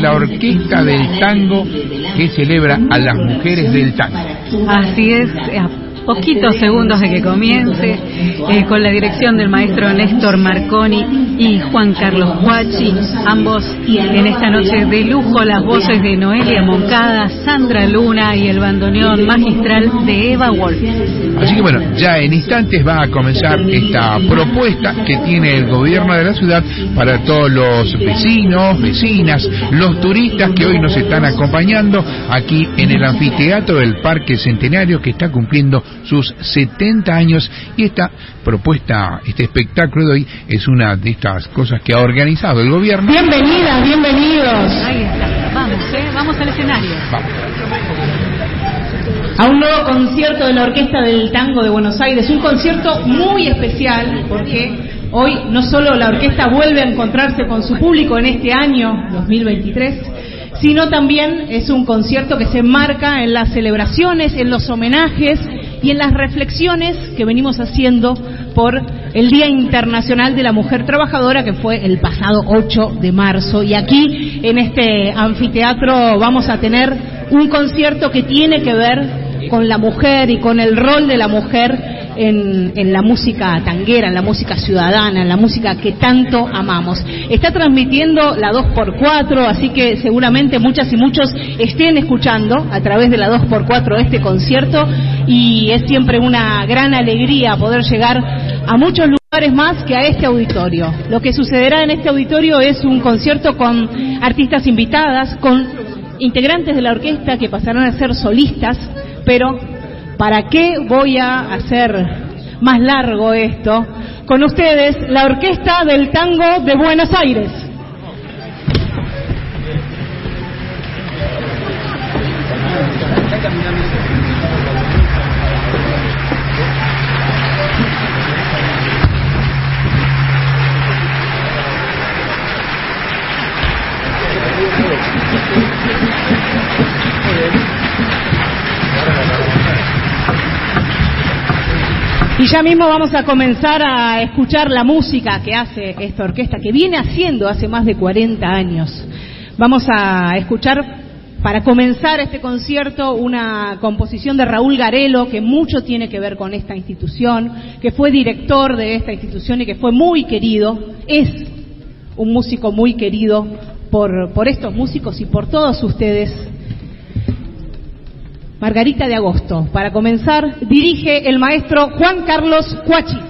la orquesta del tango que celebra a las mujeres del tango. Así es, a poquitos segundos de que comience, eh, con la dirección del maestro Néstor Marconi y Juan Carlos Huachi, ambos en esta noche de lujo, las voces de Noelia Moncada, Sandra Luna y el bandoneón magistral de Eva Wolf. Así que bueno, ya en instantes va a comenzar esta propuesta que tiene el gobierno de la ciudad para todos los vecinos, vecinas, los turistas que hoy nos están acompañando aquí en el anfiteatro del Parque Centenario que está cumpliendo sus 70 años y esta propuesta, este espectáculo de hoy es una de estas cosas que ha organizado el gobierno. Bienvenidas, bienvenidos. Ahí está, vamos, ¿eh? vamos al escenario. Vamos. A un nuevo concierto de la Orquesta del Tango de Buenos Aires, un concierto muy especial porque hoy no solo la orquesta vuelve a encontrarse con su público en este año 2023, sino también es un concierto que se enmarca en las celebraciones, en los homenajes y en las reflexiones que venimos haciendo por el Día Internacional de la Mujer Trabajadora, que fue el pasado 8 de marzo. Y aquí, en este anfiteatro, vamos a tener un concierto que tiene que ver con la mujer y con el rol de la mujer en, la música tanguera, en la música ciudadana, en la música que tanto amamos. Está transmitiendo la 2x4, así que seguramente muchas y muchos estén escuchando a través de la 2x4 este concierto y es siempre una gran alegría poder llegar a muchos lugares más que a este auditorio. Lo que sucederá en este auditorio es un concierto con artistas invitadas, con integrantes de la orquesta que pasarán a ser solistas, pero ¿para qué voy a hacer más largo esto? Con ustedes, la Orquesta del Tango de Buenos Aires. Y ya mismo vamos a comenzar a escuchar la música que hace esta orquesta, que viene haciendo hace más de 40 años. Vamos a escuchar, para comenzar este concierto, una composición de Raúl Garelo, que mucho tiene que ver con esta institución, que fue director de esta institución y que fue muy querido, es un músico muy querido por, por estos músicos y por todos ustedes Margarita de Agosto. Para comenzar, dirige el maestro Juan Carlos Cuachi.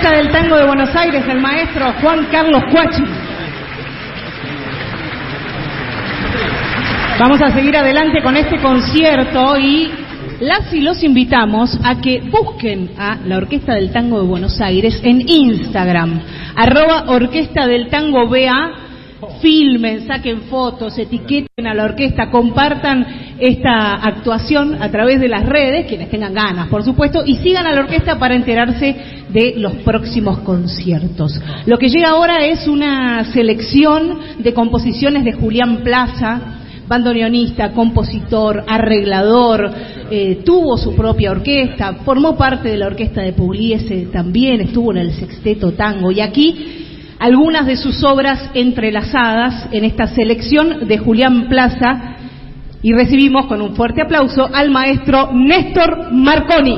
Orquesta del Tango de Buenos Aires, el maestro Juan Carlos Cuachi. Vamos a seguir adelante con este concierto y las y los invitamos a que busquen a la Orquesta del Tango de Buenos Aires en Instagram, arroba Orquesta del Tango filmen, saquen fotos, etiqueten a la orquesta, compartan esta actuación a través de las redes, quienes tengan ganas, por supuesto, y sigan a la orquesta para enterarse de los próximos conciertos. Lo que llega ahora es una selección de composiciones de Julián Plaza, bandoneonista, compositor, arreglador, eh, tuvo su propia orquesta, formó parte de la orquesta de Pugliese también, estuvo en el sexteto tango y aquí algunas de sus obras entrelazadas en esta selección de Julián Plaza y recibimos con un fuerte aplauso al maestro Néstor Marconi.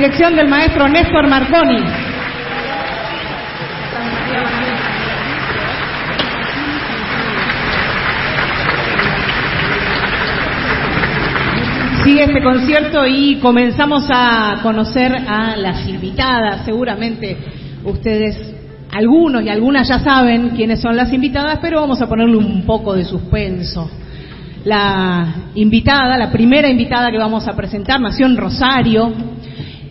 Dirección del maestro Néstor Marconi. Sigue este concierto y comenzamos a conocer a las invitadas. Seguramente ustedes, algunos y algunas ya saben quiénes son las invitadas, pero vamos a ponerle un poco de suspenso. La invitada, la primera invitada que vamos a presentar, nació en Rosario,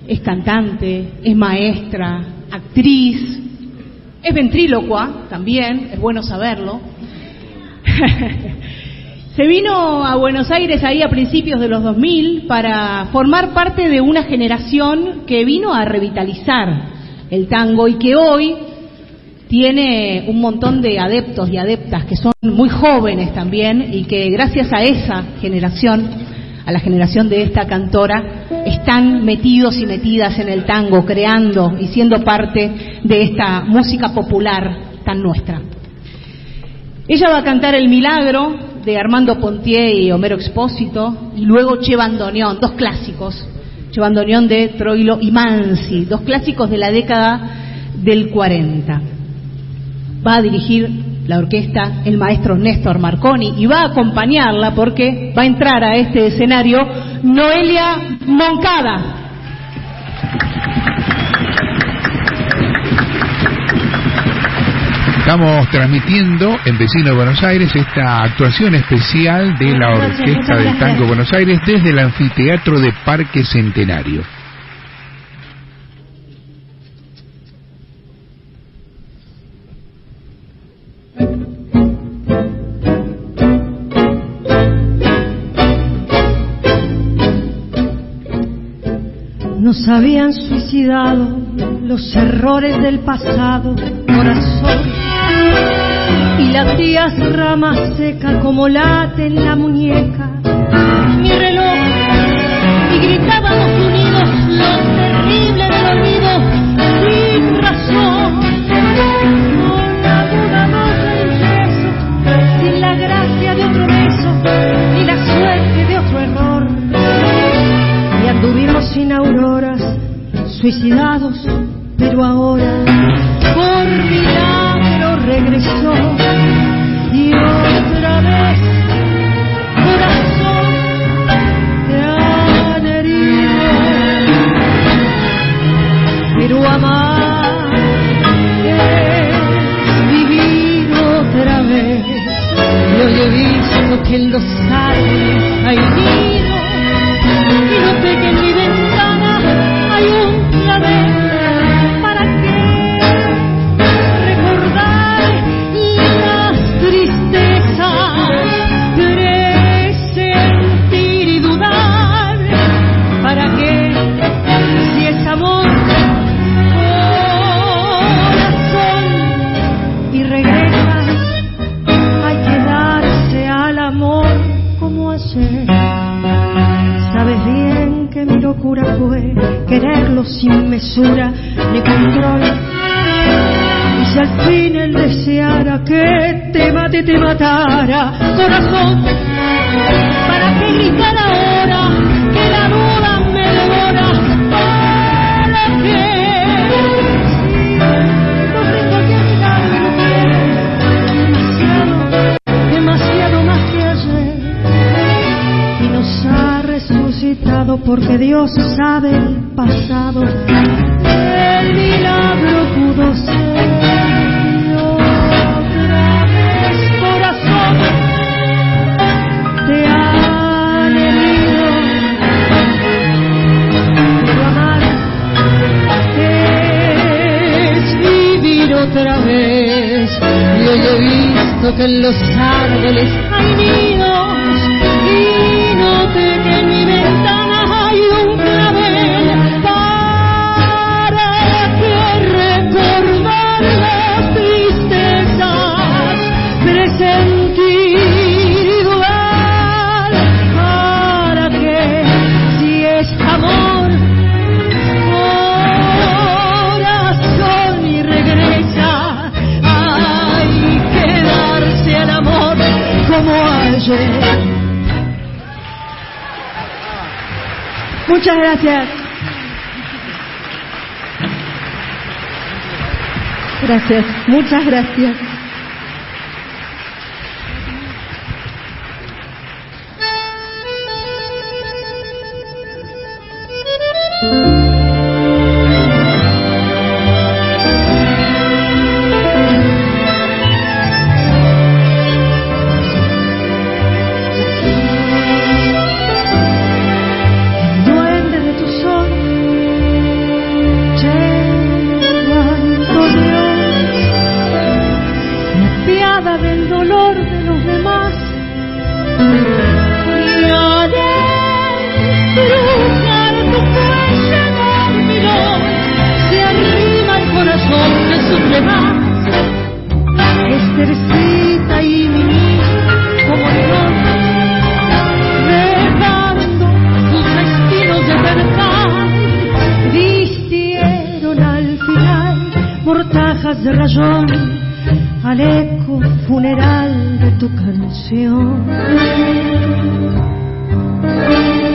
es cantante, es maestra, actriz, es ventrílocua también, es bueno saberlo. Se vino a Buenos Aires ahí a principios de los 2000 para formar parte de una generación que vino a revitalizar el tango y que hoy tiene un montón de adeptos y adeptas que son muy jóvenes también y que gracias a esa generación, a la generación de esta cantora, están metidos y metidas en el tango, creando y siendo parte de esta música popular tan nuestra. Ella va a cantar El Milagro, de Armando Pontier y Homero Expósito, y luego Che Bandoneón, dos clásicos, Che Bandoneón de Troilo y Mansi, dos clásicos de la década del 40. Va a dirigir la orquesta el maestro Néstor Marconi y va a acompañarla porque va a entrar a este escenario Noelia Moncada. Estamos transmitiendo en Vecino de Buenos Aires esta actuación especial de la Orquesta del Tango Buenos Aires desde el Anfiteatro de Parque Centenario. Habían suicidado los errores del pasado, corazón y las días ramas secas como late en la muñeca. Mi reloj y gritábamos unidos lo terrible del olvido sin razón. Suicidados, pero ahora por milagro regresó y otra vez corazón te han herido. Pero amar es vivir otra vez. Y hoy he visto que en los árboles hay gracias. Gracias, muchas gracias. de razón al eco funeral de tu canción.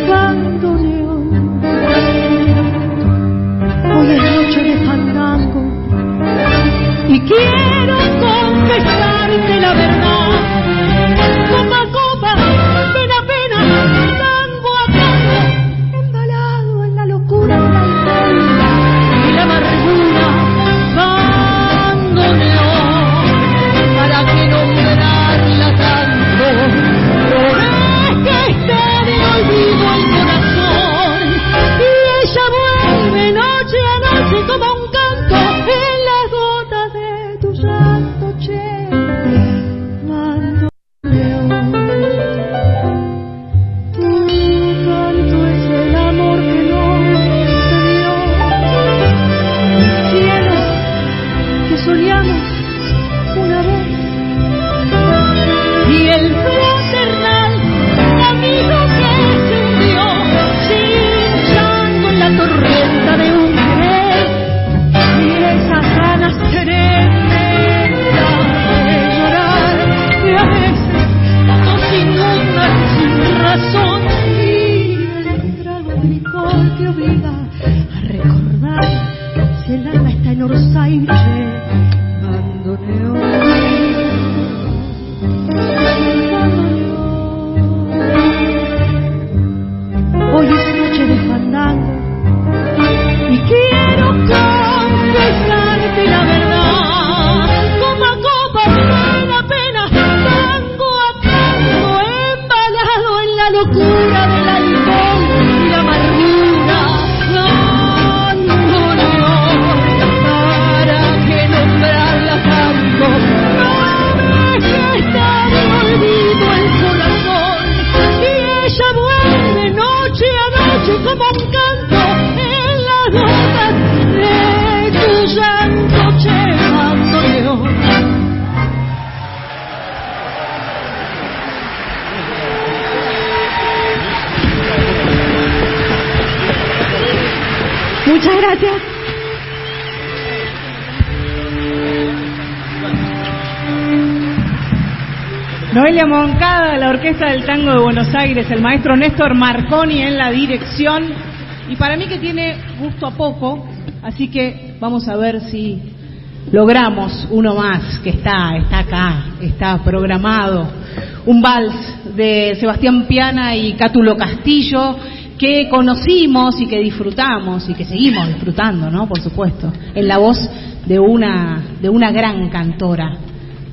Bandoneón, hoy es noche de fandango y quiero confesarte la verdad. Orquesta del Tango de Buenos Aires, el maestro Néstor Marconi en la dirección. Y para mí que tiene gusto a poco, así que vamos a ver si logramos uno más que está, está acá, está programado. Un vals de Sebastián Piana y Cátulo Castillo que conocimos y que disfrutamos y que seguimos disfrutando, ¿no? Por supuesto, en la voz de una de una gran cantora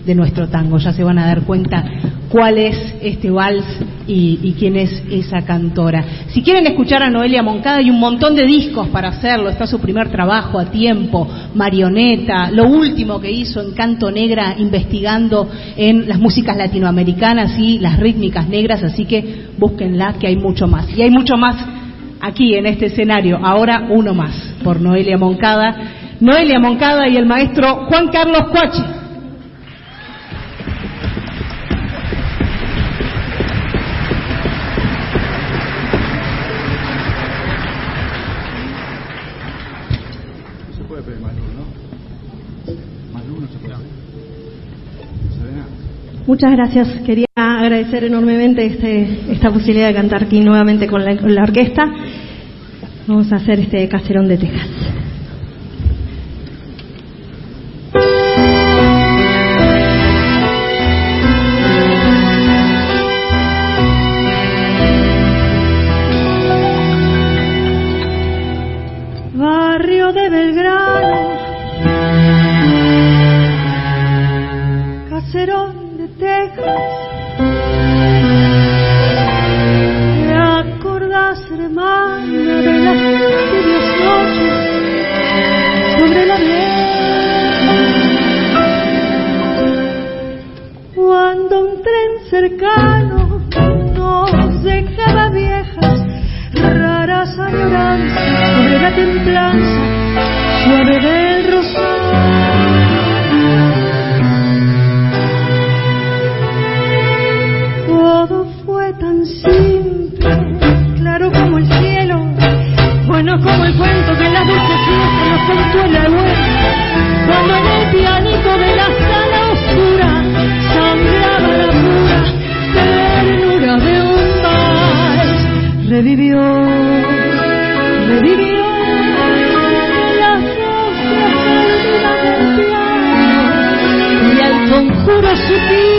de nuestro tango. Ya se van a dar cuenta cuál es este vals y, quién es esa cantora. Si quieren escuchar a Noelia Moncada, hay un montón de discos para hacerlo. Está su primer trabajo a tiempo, Marioneta, lo último que hizo en Canto Negra, investigando en las músicas latinoamericanas y las rítmicas negras. Así que búsquenla, que hay mucho más. Y hay mucho más aquí en este escenario. Ahora uno más, por Noelia Moncada. Noelia Moncada y el maestro Juan Carlos Cuachi. Muchas gracias. Quería agradecer enormemente este, esta posibilidad de cantar aquí nuevamente con la, orquesta. Vamos a hacer este caserón de Texas. Barrio de Belgrano, caserón. ¿Te acordás, hermana, de las tibias noches sobre la nieve? Cuando un tren cercano nos dejaba viejas, raras añoranzas sobre la templanza suave del como el cuento que en las dulces fiestas nos contó el abuelo. Cuando en el pianito de la sala oscura sangraba la pura ternura de un vals, revivió, revivió las perdidas del y al conjuro sutil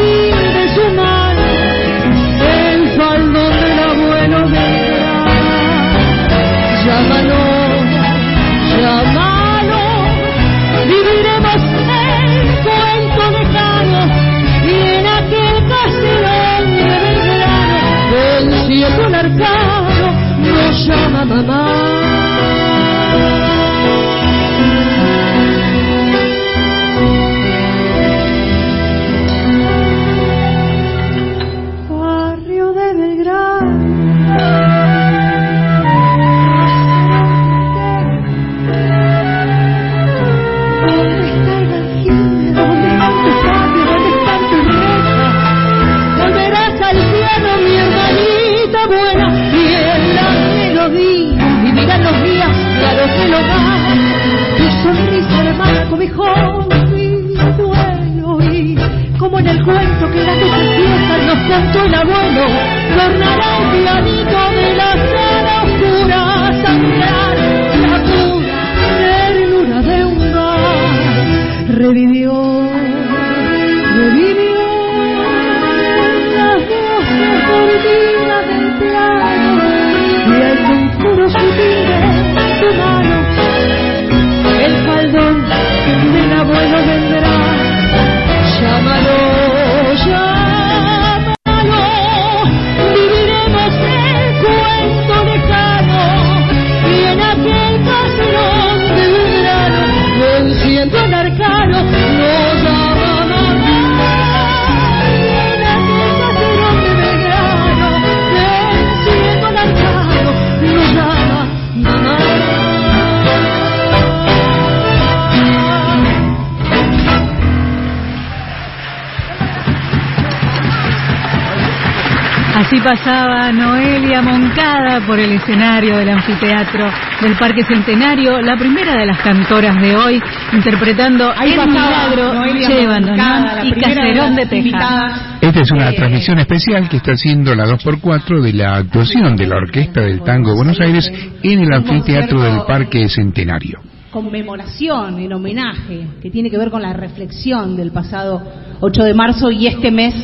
pasaba Noelia Moncada por el escenario del anfiteatro del Parque Centenario, la primera de las cantoras de hoy, interpretando Ahí El pasaba Milagro, Noelia Che Moncada, y de Caserón de invitadas. Esta es una Eh, transmisión especial que está haciendo la 2x4 de la actuación de la Orquesta del Tango de Buenos Aires en el anfiteatro del Parque Centenario. conmemoración, en homenaje, que tiene que ver con la reflexión del pasado 8 de marzo y este mes,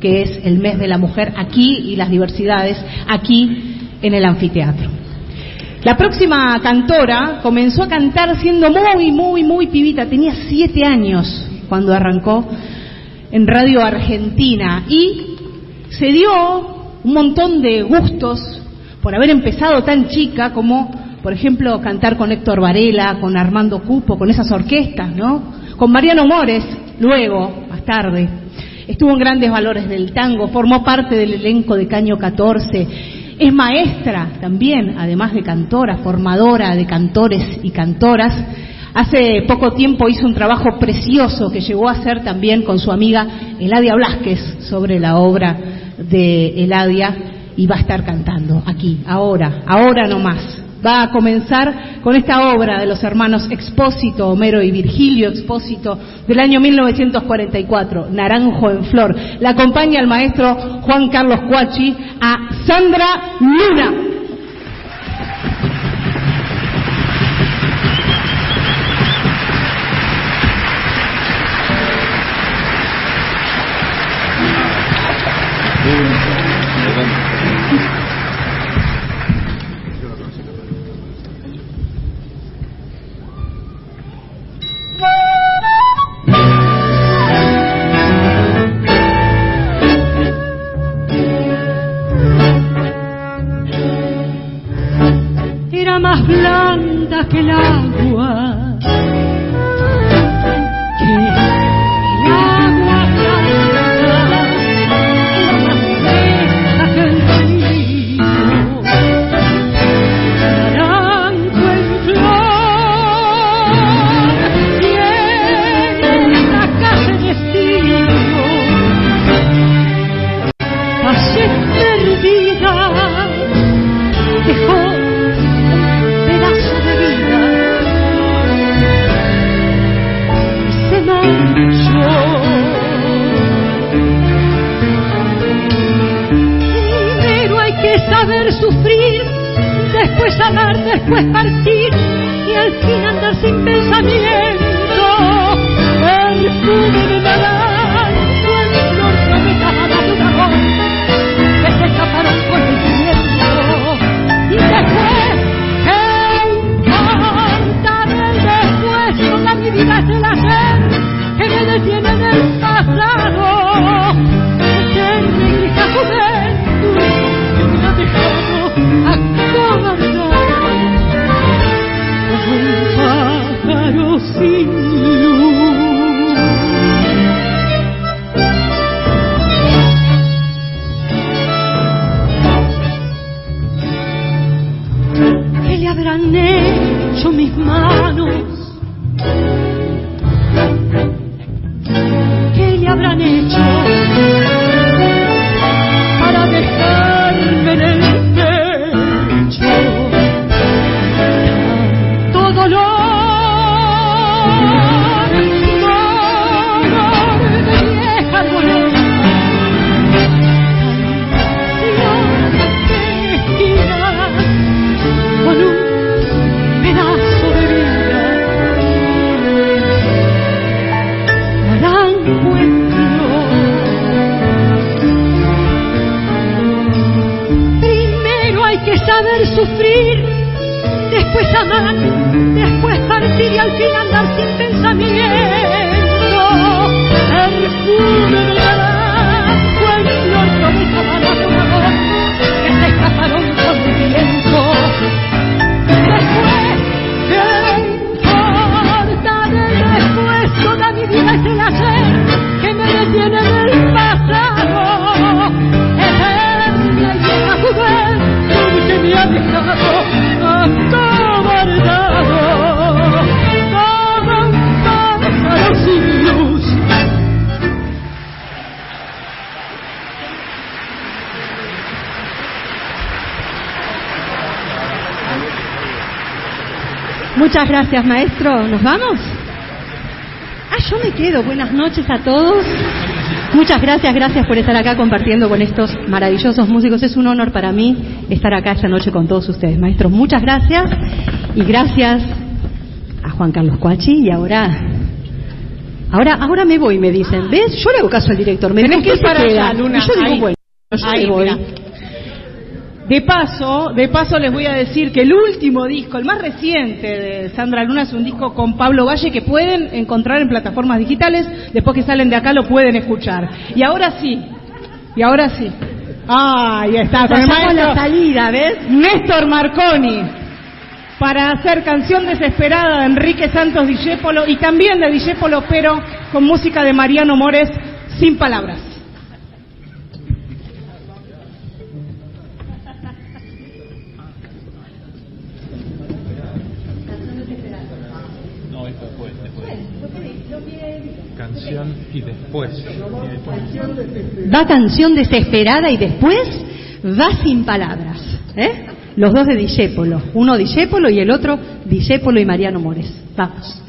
que es el mes de la mujer aquí y las diversidades aquí en el anfiteatro. La próxima cantora comenzó a cantar siendo muy, muy, muy pibita, tenía siete años cuando arrancó en Radio Argentina y se dio un montón de gustos por haber empezado tan chica como, por ejemplo, cantar con Héctor Varela, con Armando Cupo, con esas orquestas, ¿no? Con Mariano Mores, luego, más tarde. Estuvo en grandes valores del tango, formó parte del elenco de Caño 14. Es maestra también, además de cantora, formadora de cantores y cantoras. Hace poco tiempo hizo un trabajo precioso que llegó a hacer también con su amiga Eladia Blasquez sobre la obra de Eladia y va a estar cantando aquí, ahora, ahora nomás. Va a comenzar con esta obra de los hermanos Expósito, Homero y Virgilio Expósito, del año 1944, Naranjo en Flor. La acompaña el maestro Juan Carlos Cuachi a Sandra Luna. Gracias, maestro. ¿Nos vamos? Ah, yo me quedo. Buenas noches a todos. Muchas gracias, gracias por estar acá compartiendo con estos maravillosos músicos. Es un honor para mí estar acá esta noche con todos ustedes, maestros. Muchas gracias y gracias a Juan Carlos Cuachi y ahora ahora ahora me voy, me dicen. ¿Ves? Yo le hago caso al director. Me dijo, que ir "¿Usted se para queda?". allá, Luna. Y yo digo, Ahí. bueno, yo Ahí, me voy. mira. De paso, de paso les voy a decir que el último disco, el más reciente de Sandra Luna es un disco con Pablo Valle que pueden encontrar en plataformas digitales, después que salen de acá lo pueden escuchar. Y ahora sí, y ahora sí. Ah, ahí está, con el sacó la maestro salida, ¿ves? Néstor Marconi para hacer canción desesperada de Enrique Santos Discépolo y también de Discépolo, pero con música de Mariano Mores, sin palabras. Canción y después. Va canción desesperada y después va sin palabras. ¿eh? Los dos de Discépolo. Uno Discépolo y el otro Discépolo y Mariano Mores. Vamos.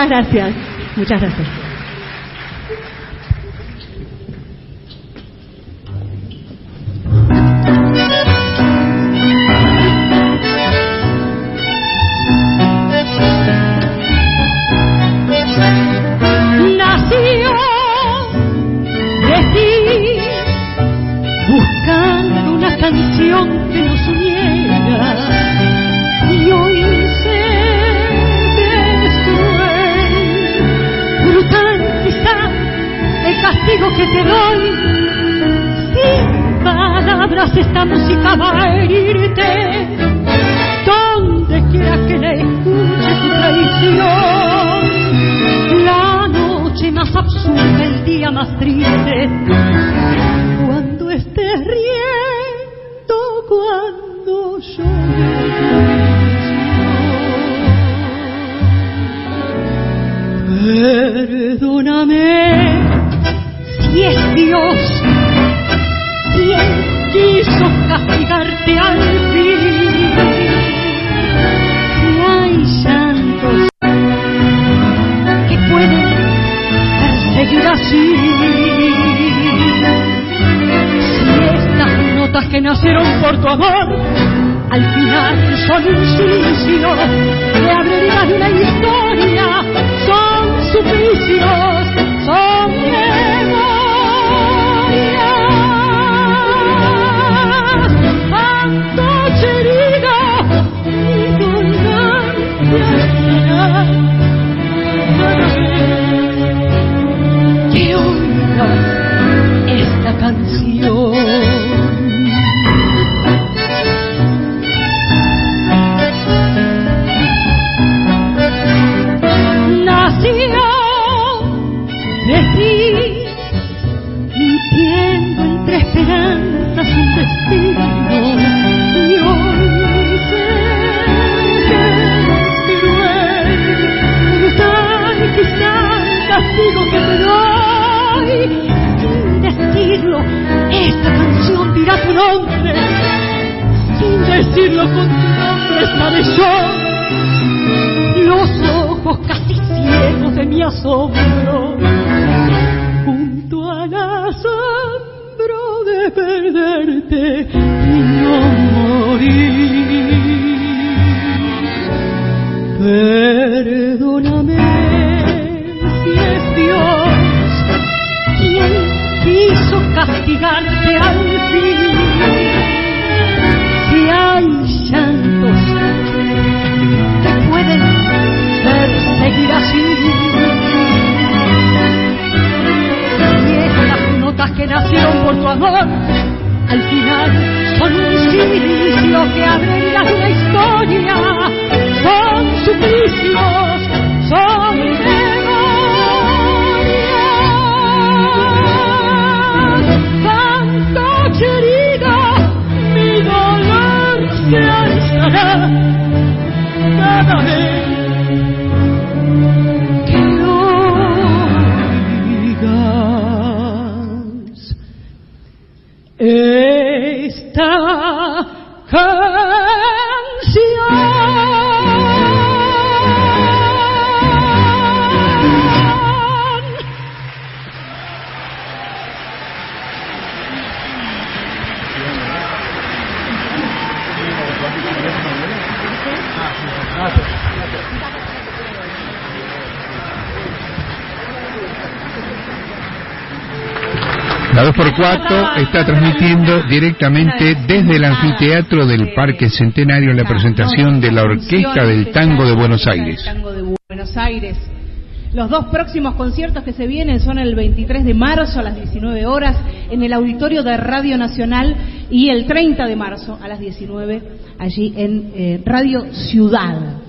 Muchas gracias, muchas gracias. nacieron por tu amor, al final son un suicidio de abrirás de una historia, son suplicios, son memorias. Antoche herida y dolor. Que oigas esta canción. La 2x4 está transmitiendo directamente desde el anfiteatro del Parque Centenario la presentación de la Orquesta del Tango de Buenos Aires. Los dos próximos conciertos que se vienen son el 23 de marzo a las 19 horas en el auditorio de Radio Nacional y el 30 de marzo a las 19 allí en eh, Radio Ciudad.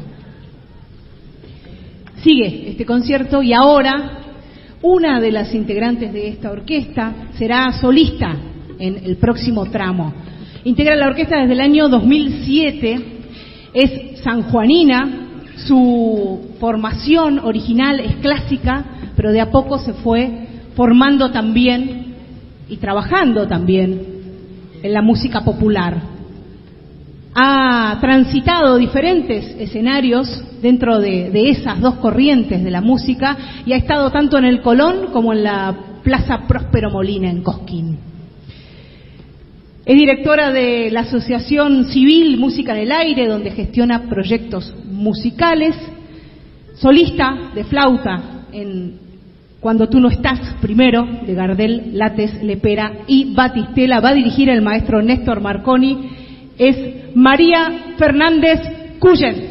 Sigue este concierto y ahora una de las integrantes de esta orquesta será solista en el próximo tramo. Integra la orquesta desde el año 2007, es sanjuanina, su formación original es clásica, pero de a poco se fue formando también y trabajando también en la música popular ha transitado diferentes escenarios dentro de, esas dos corrientes de la música y ha estado tanto en el Colón como en la Plaza Próspero Molina en Cosquín. Es directora de la Asociación Civil Música en el Aire, donde gestiona proyectos musicales, solista de flauta en Cuando tú no estás, primero, de Gardel, Lates, Lepera y Batistela. Va a dirigir el maestro Néstor Marconi. Es María Fernández Cuyen.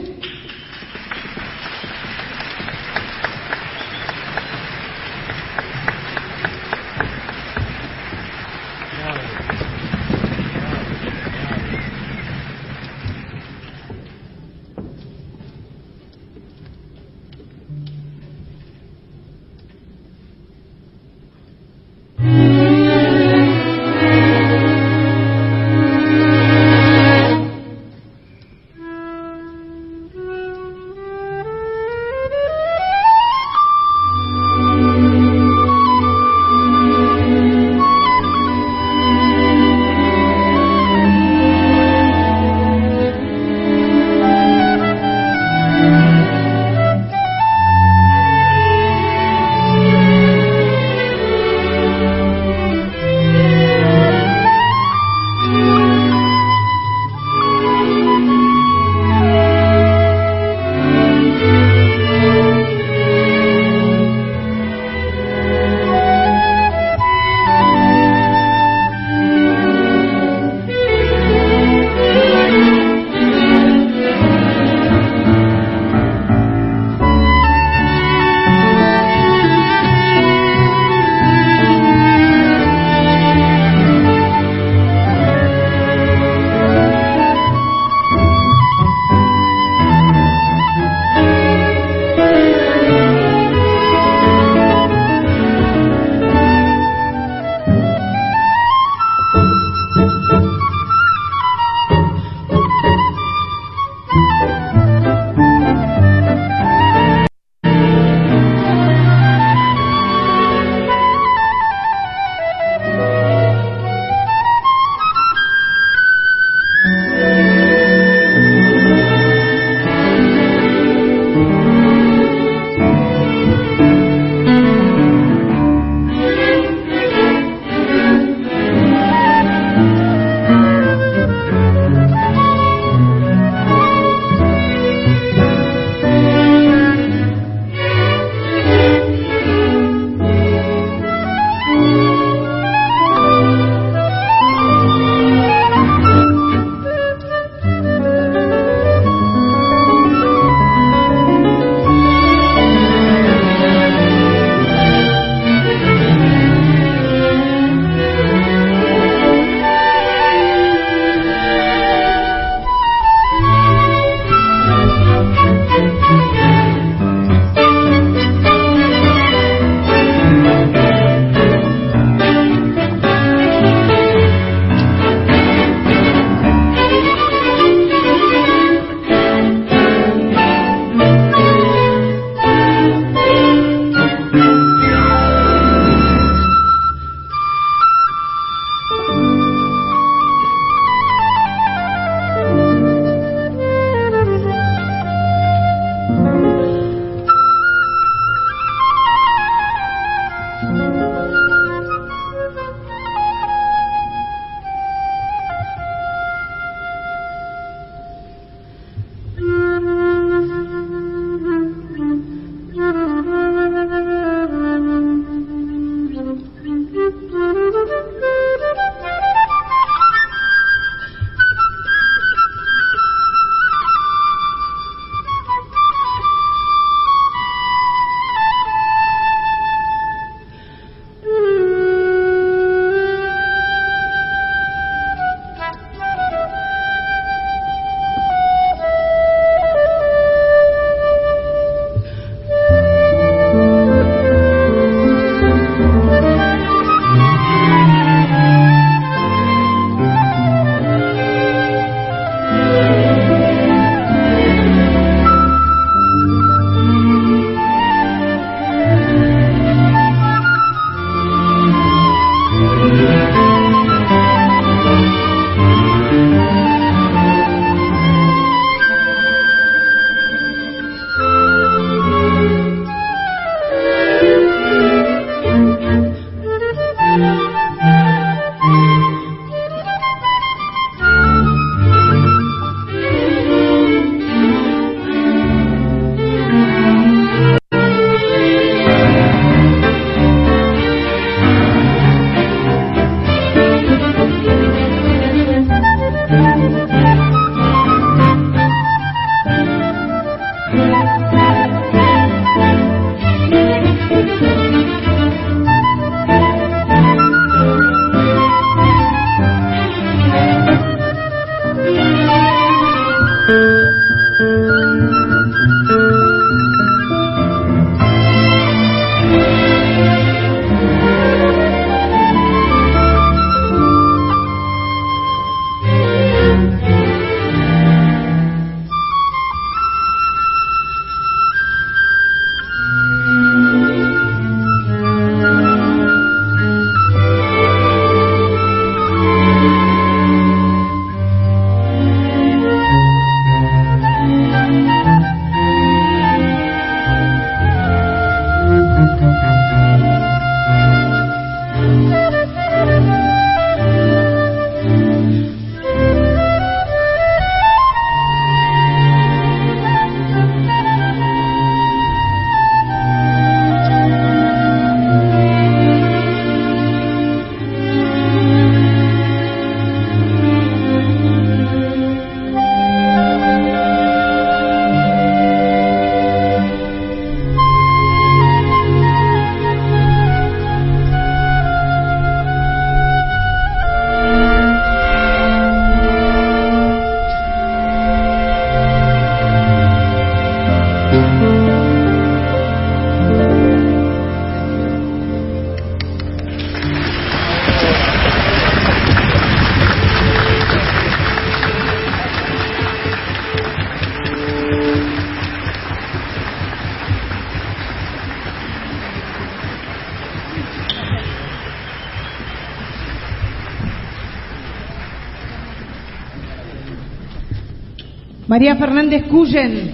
María Fernández Cullen,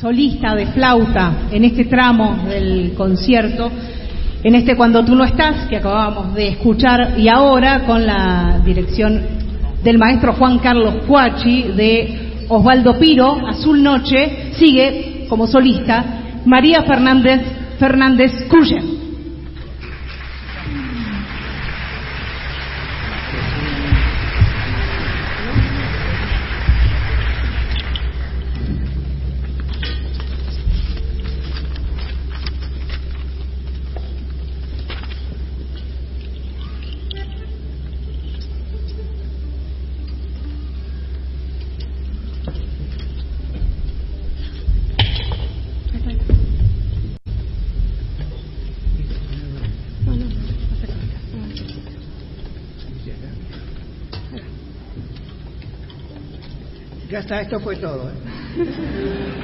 solista de flauta en este tramo del concierto, en este Cuando tú no estás, que acabábamos de escuchar, y ahora con la dirección del maestro Juan Carlos Cuachi de Osvaldo Piro, Azul Noche, sigue como solista María Fernández Fernández Cullen. Esto fue todo. ¿eh?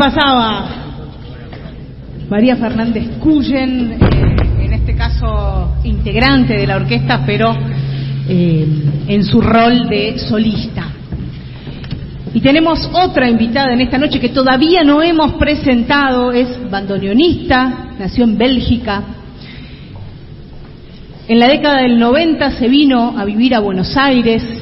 pasaba María Fernández Cuyen, eh, en este caso integrante de la orquesta, pero eh, en su rol de solista. Y tenemos otra invitada en esta noche que todavía no hemos presentado, es bandoneonista, nació en Bélgica. En la década del 90 se vino a vivir a Buenos Aires.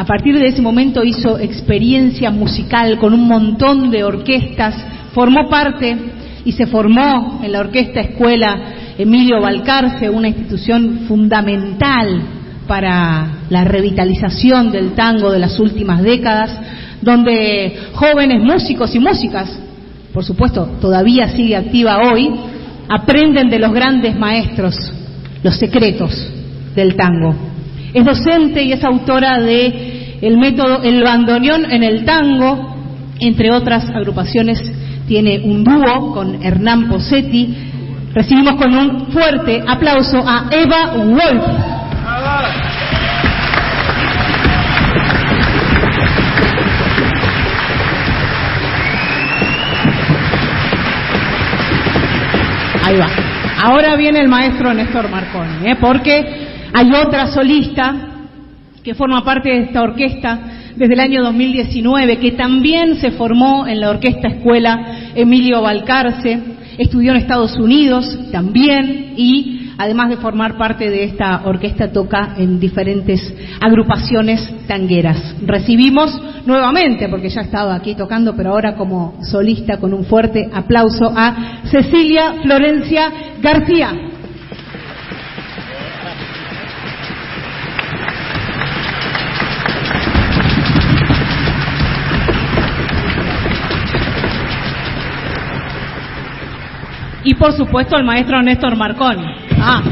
A partir de ese momento hizo experiencia musical con un montón de orquestas, formó parte y se formó en la Orquesta Escuela Emilio Balcarce, una institución fundamental para la revitalización del tango de las últimas décadas, donde jóvenes músicos y músicas, por supuesto, todavía sigue activa hoy, aprenden de los grandes maestros los secretos del tango. Es docente y es autora de el método El bandoneón en el tango, entre otras agrupaciones tiene un dúo con Hernán Posetti. Recibimos con un fuerte aplauso a Eva Wolf. Ahí va. Ahora viene el maestro Néstor Marconi, ¿eh? porque hay otra solista que forma parte de esta orquesta desde el año 2019, que también se formó en la Orquesta Escuela Emilio Balcarce, estudió en Estados Unidos también y además de formar parte de esta orquesta, toca en diferentes agrupaciones tangueras. Recibimos nuevamente, porque ya estaba aquí tocando, pero ahora como solista, con un fuerte aplauso a Cecilia Florencia García. Y por supuesto al maestro Néstor Marconi. Ah,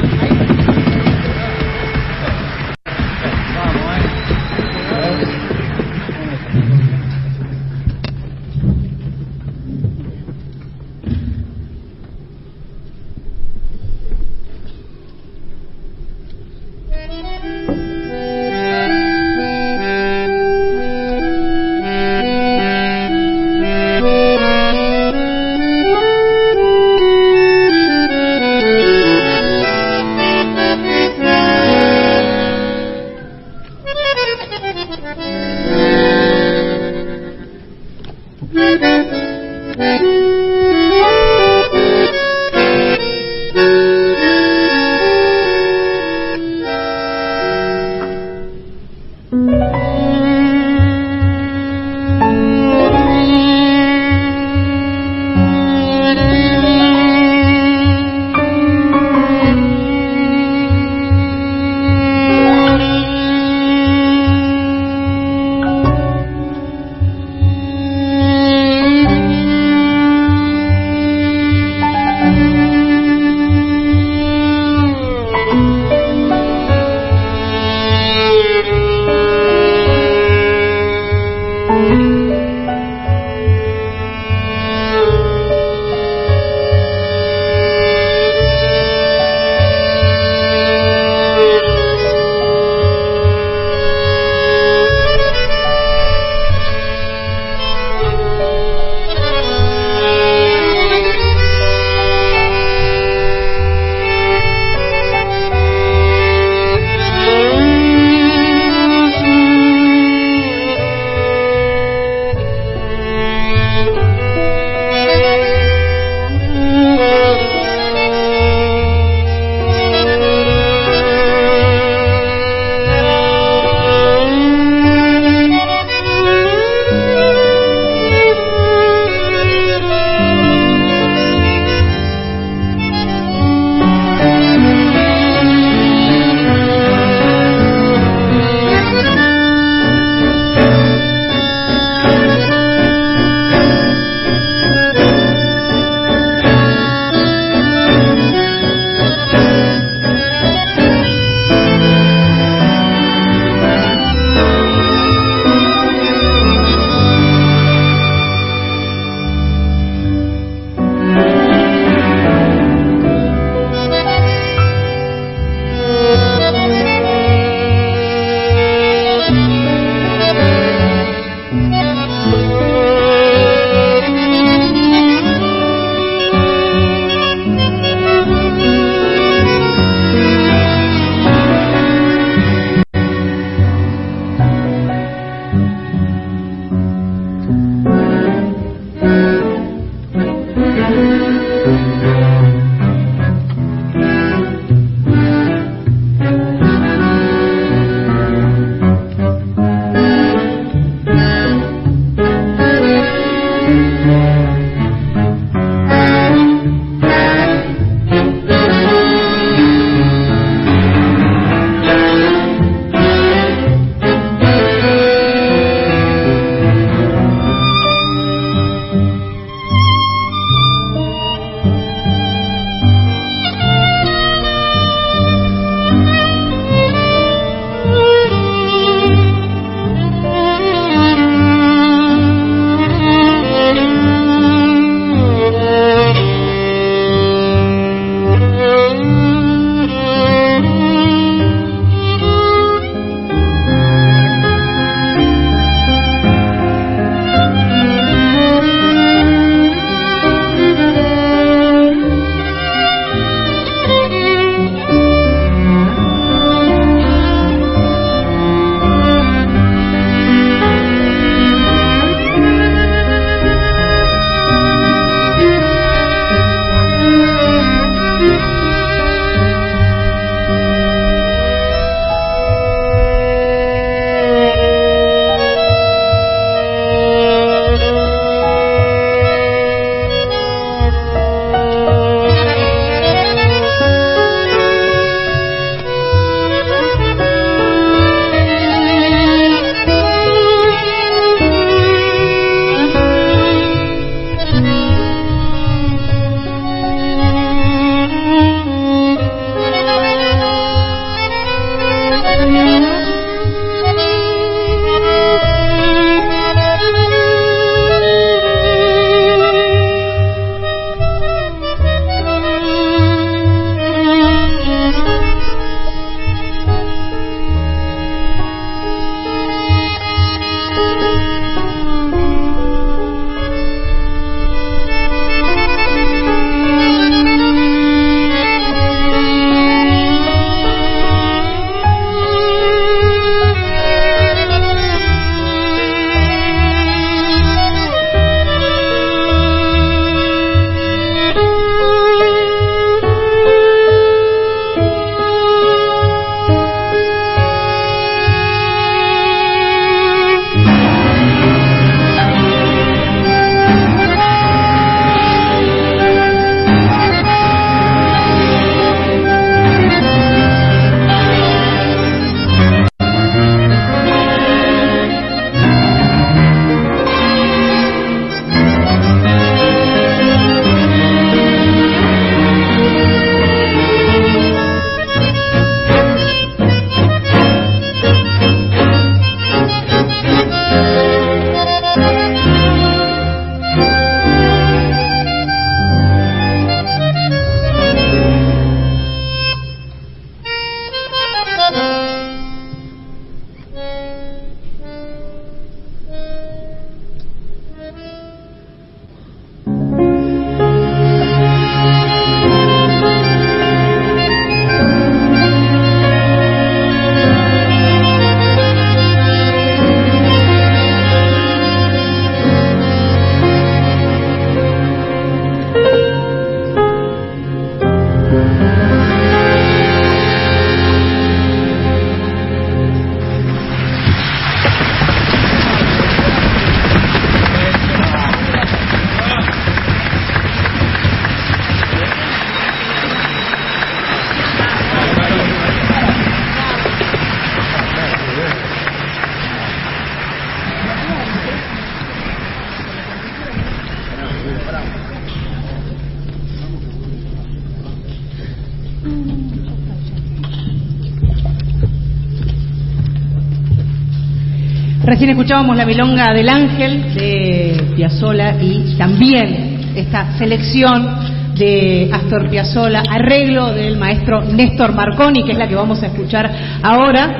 Recién escuchábamos la milonga del ángel de Piazzola y también esta selección de Astor Piazzolla, arreglo del maestro Néstor Marconi, que es la que vamos a escuchar ahora.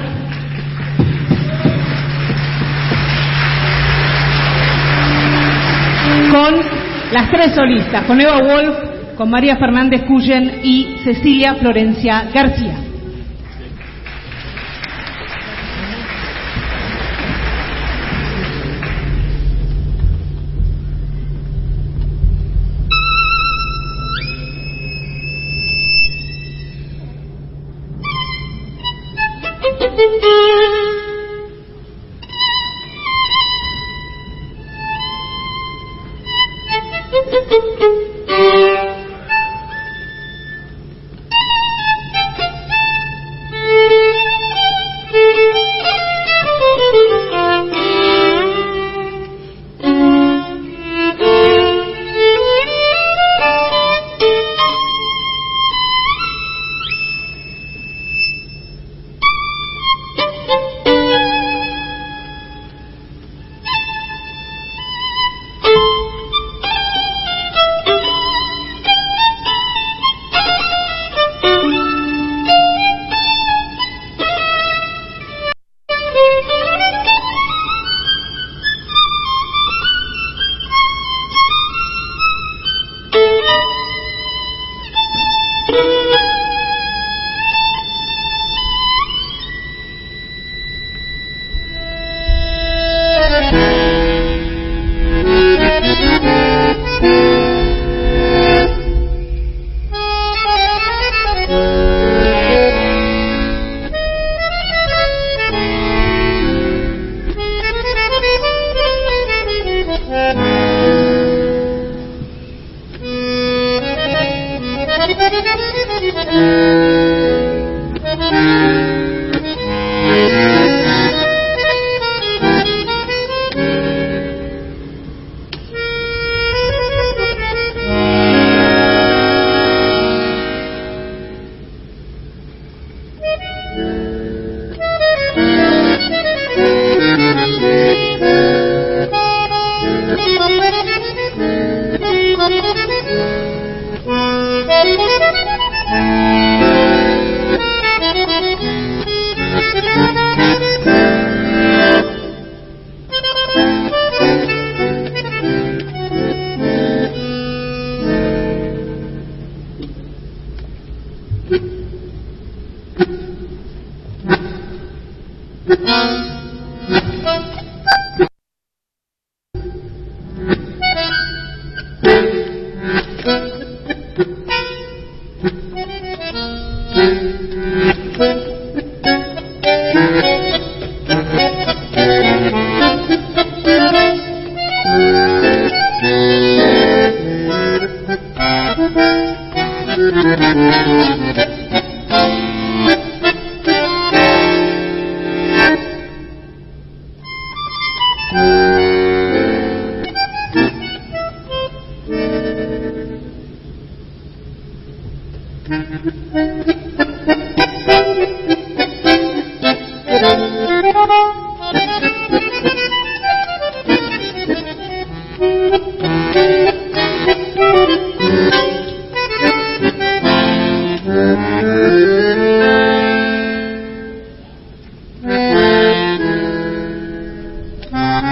Con las tres solistas, con Eva Wolf, con María Fernández Cuyen y Cecilia Florencia García.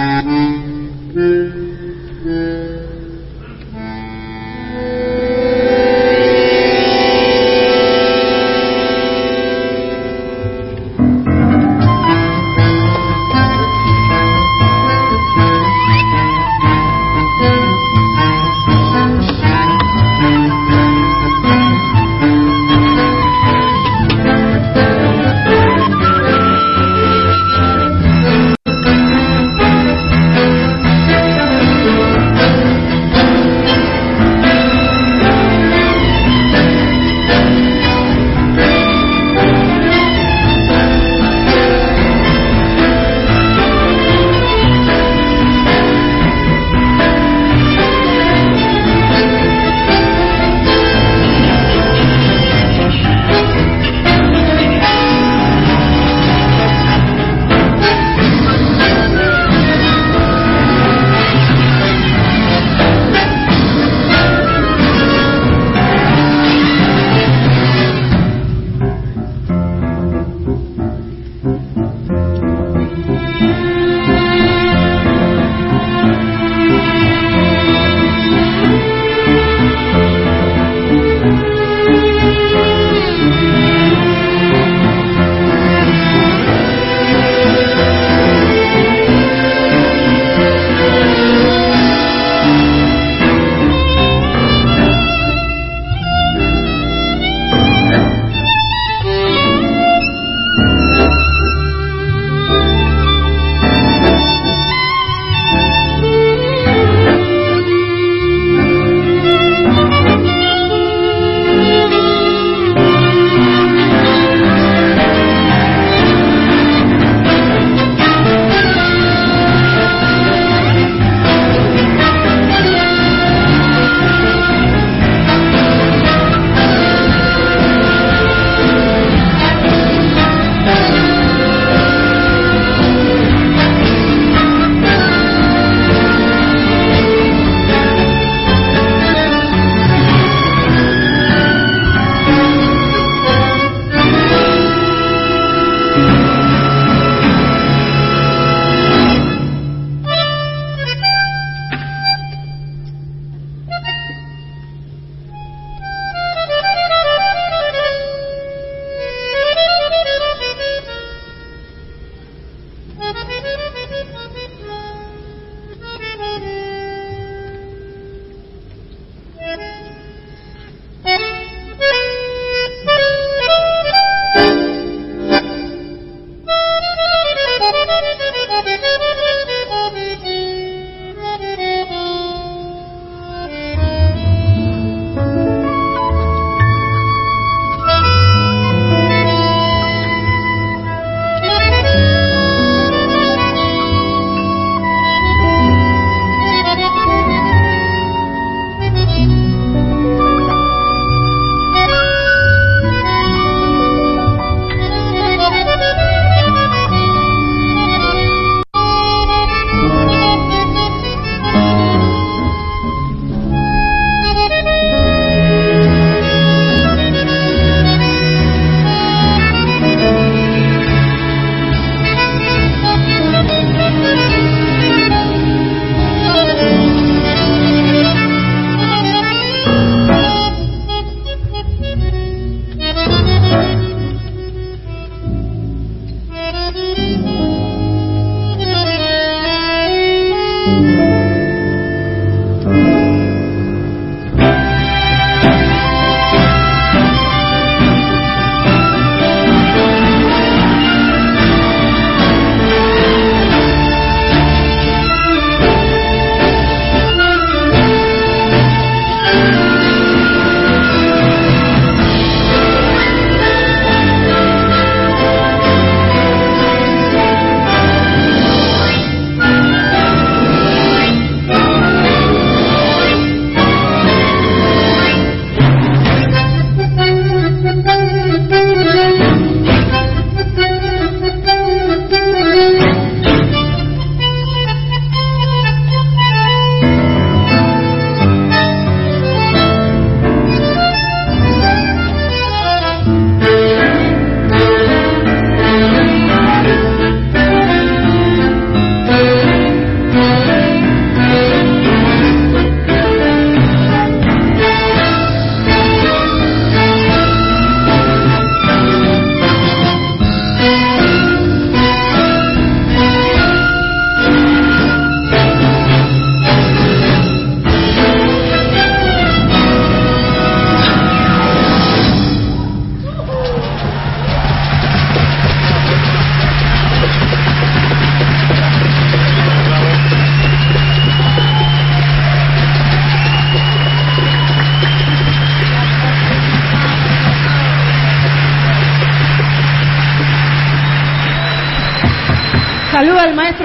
Mm-hmm.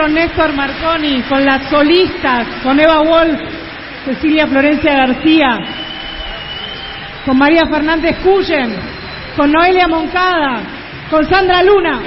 Maestro Néstor Marconi con las solistas, con Eva Wolf, Cecilia Florencia García, con María Fernández Cuyen, con Noelia Moncada, con Sandra Luna.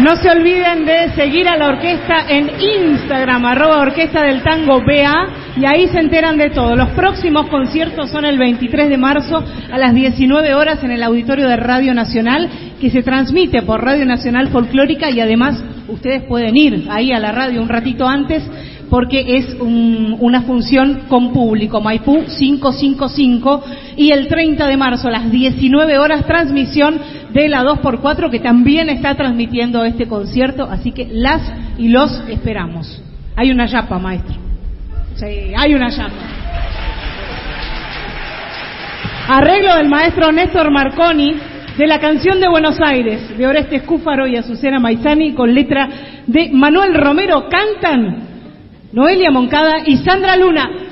No se olviden de seguir a la orquesta en Instagram, arroba orquesta del tango BA, y ahí se enteran de todo. Los próximos conciertos son el 23 de marzo a las 19 horas en el auditorio de Radio Nacional, que se transmite por Radio Nacional Folclórica y además ustedes pueden ir ahí a la radio un ratito antes porque es un- una función con público, Maipú 555, y el 30 de marzo a las 19 horas transmisión de la 2x4 que también está transmitiendo este concierto, así que las y los esperamos. Hay una yapa, maestro. Sí, hay una yapa. Arreglo del maestro Néstor Marconi de la canción de Buenos Aires de Oreste Escúfaro y Azucena Maizani con letra de Manuel Romero. Cantan Noelia Moncada y Sandra Luna.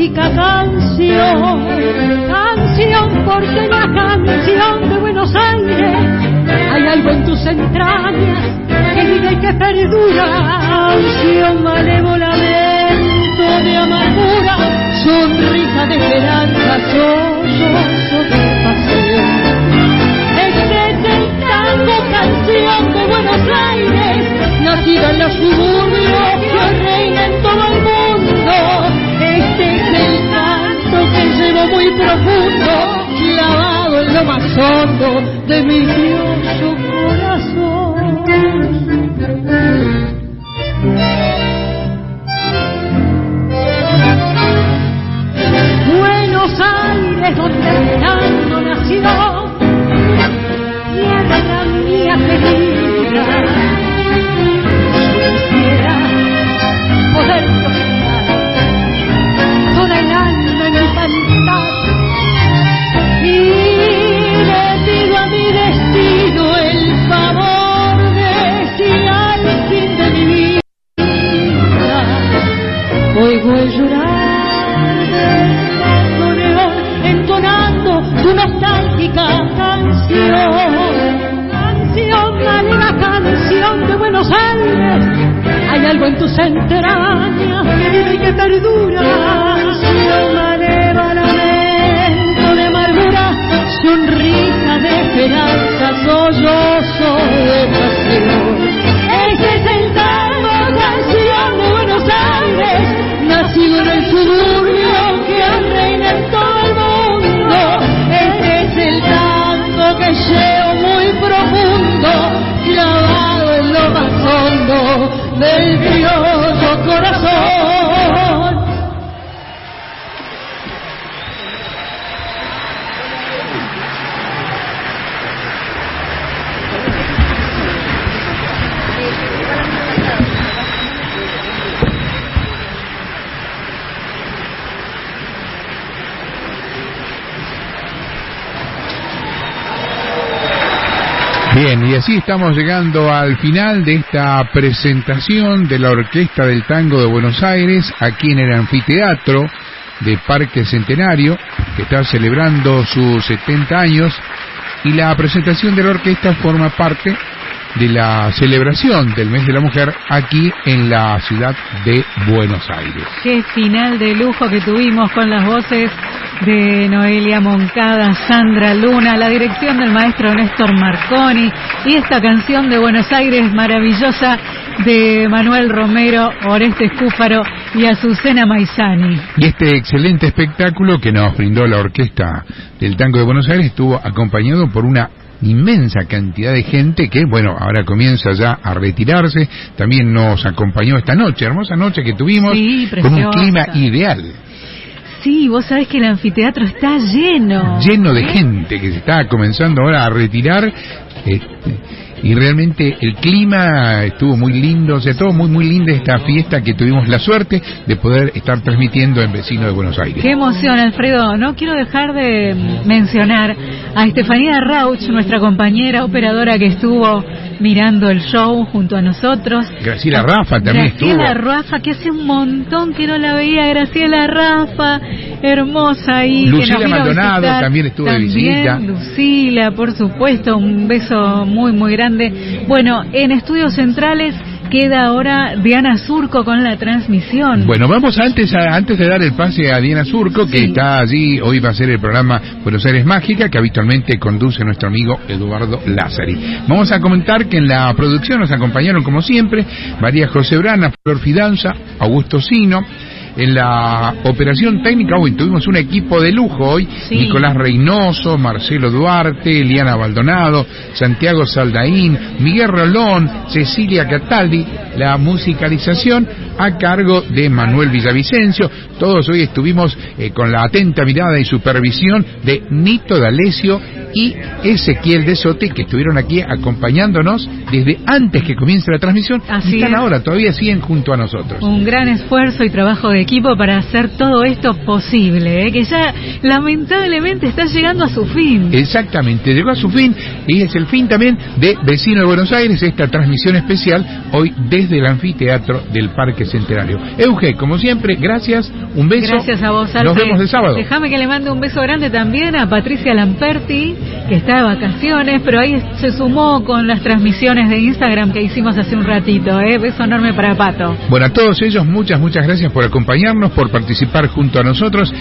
Nostálgica canción. Canción porque la canción de Buenos Aires hay algo en tus entrañas que vive y que perdura. Canción malévola, lamento de amargura, sonrisa de esperanza, sollozo de pasión. Este es canción de Buenos Aires, nacida en los suburbios que reina en todo el mundo. Muy profundo, clavado en lo más hondo de mi dioso corazón. Estamos llegando al final de esta presentación de la Orquesta del Tango de Buenos Aires aquí en el anfiteatro de Parque Centenario, que está celebrando sus 70 años, y la presentación de la orquesta forma parte de la celebración del mes de la mujer aquí en la ciudad de Buenos Aires. Qué final de lujo que tuvimos con las voces de Noelia Moncada, Sandra Luna, la dirección del maestro Néstor Marconi y esta canción de Buenos Aires maravillosa de Manuel Romero, Oreste Escúfaro y Azucena Maizani. Y este excelente espectáculo que nos brindó la orquesta del Tango de Buenos Aires estuvo acompañado por una inmensa cantidad de gente que, bueno, ahora comienza ya a retirarse. También nos acompañó esta noche, hermosa noche que tuvimos, con un clima ideal. Sí, vos sabés que el anfiteatro está lleno. Lleno de gente que se está comenzando ahora a retirar. Este, y realmente el clima estuvo muy lindo, o sea, todo muy muy linda esta fiesta que tuvimos la suerte de poder estar transmitiendo en Vecino de Buenos Aires. Qué emoción, Alfredo. No quiero dejar de mencionar a Estefanía Rauch, nuestra compañera operadora que estuvo mirando el show junto a nosotros. Graciela Rafa también estuvo. Graciela Rafa, que hace un montón que no la veía. Graciela Rafa, hermosa ahí. Lucila Maldonado también estuvo de visita. Lucila, por supuesto, un beso muy, muy grande bueno, en Estudios Centrales queda ahora Diana Surco con la transmisión. Bueno, vamos antes antes de dar el pase a Diana Surco, que está allí, hoy va a ser el programa Buenos Aires Mágica, que habitualmente conduce nuestro amigo Eduardo Lázari. Vamos a comentar que en la producción nos acompañaron, como siempre, María José Brana, Flor Fidanza, Augusto Sino, en la operación técnica hoy tuvimos un equipo de lujo hoy, Nicolás Reynoso, Marcelo Duarte, Eliana Baldonado, Santiago Saldaín, Miguel Rolón, Cecilia Cataldi, la musicalización a cargo de Manuel Villavicencio. Todos hoy estuvimos eh, con la atenta mirada y supervisión de Nito D'Alessio y Ezequiel de Sote, que estuvieron aquí acompañándonos desde antes que comience la transmisión. Así y están ahora, todavía siguen junto a nosotros. Un gran esfuerzo y trabajo de equipo para hacer todo esto posible, ¿eh? que ya lamentablemente está llegando a su fin. Exactamente, llegó a su fin y es el fin también de Vecino de Buenos Aires, esta transmisión especial hoy desde el anfiteatro del Parque Centenario. Euge, como siempre, gracias, un beso. Gracias a vos, Nos vemos el sábado. Déjame que le mande un beso grande también a Patricia Lamperti, que está de vacaciones, pero ahí se sumó con las transmisiones de Instagram que hicimos hace un ratito. ¿eh? Beso enorme para Pato. Bueno, a todos ellos, muchas, muchas gracias por acompañarnos, por participar junto a nosotros.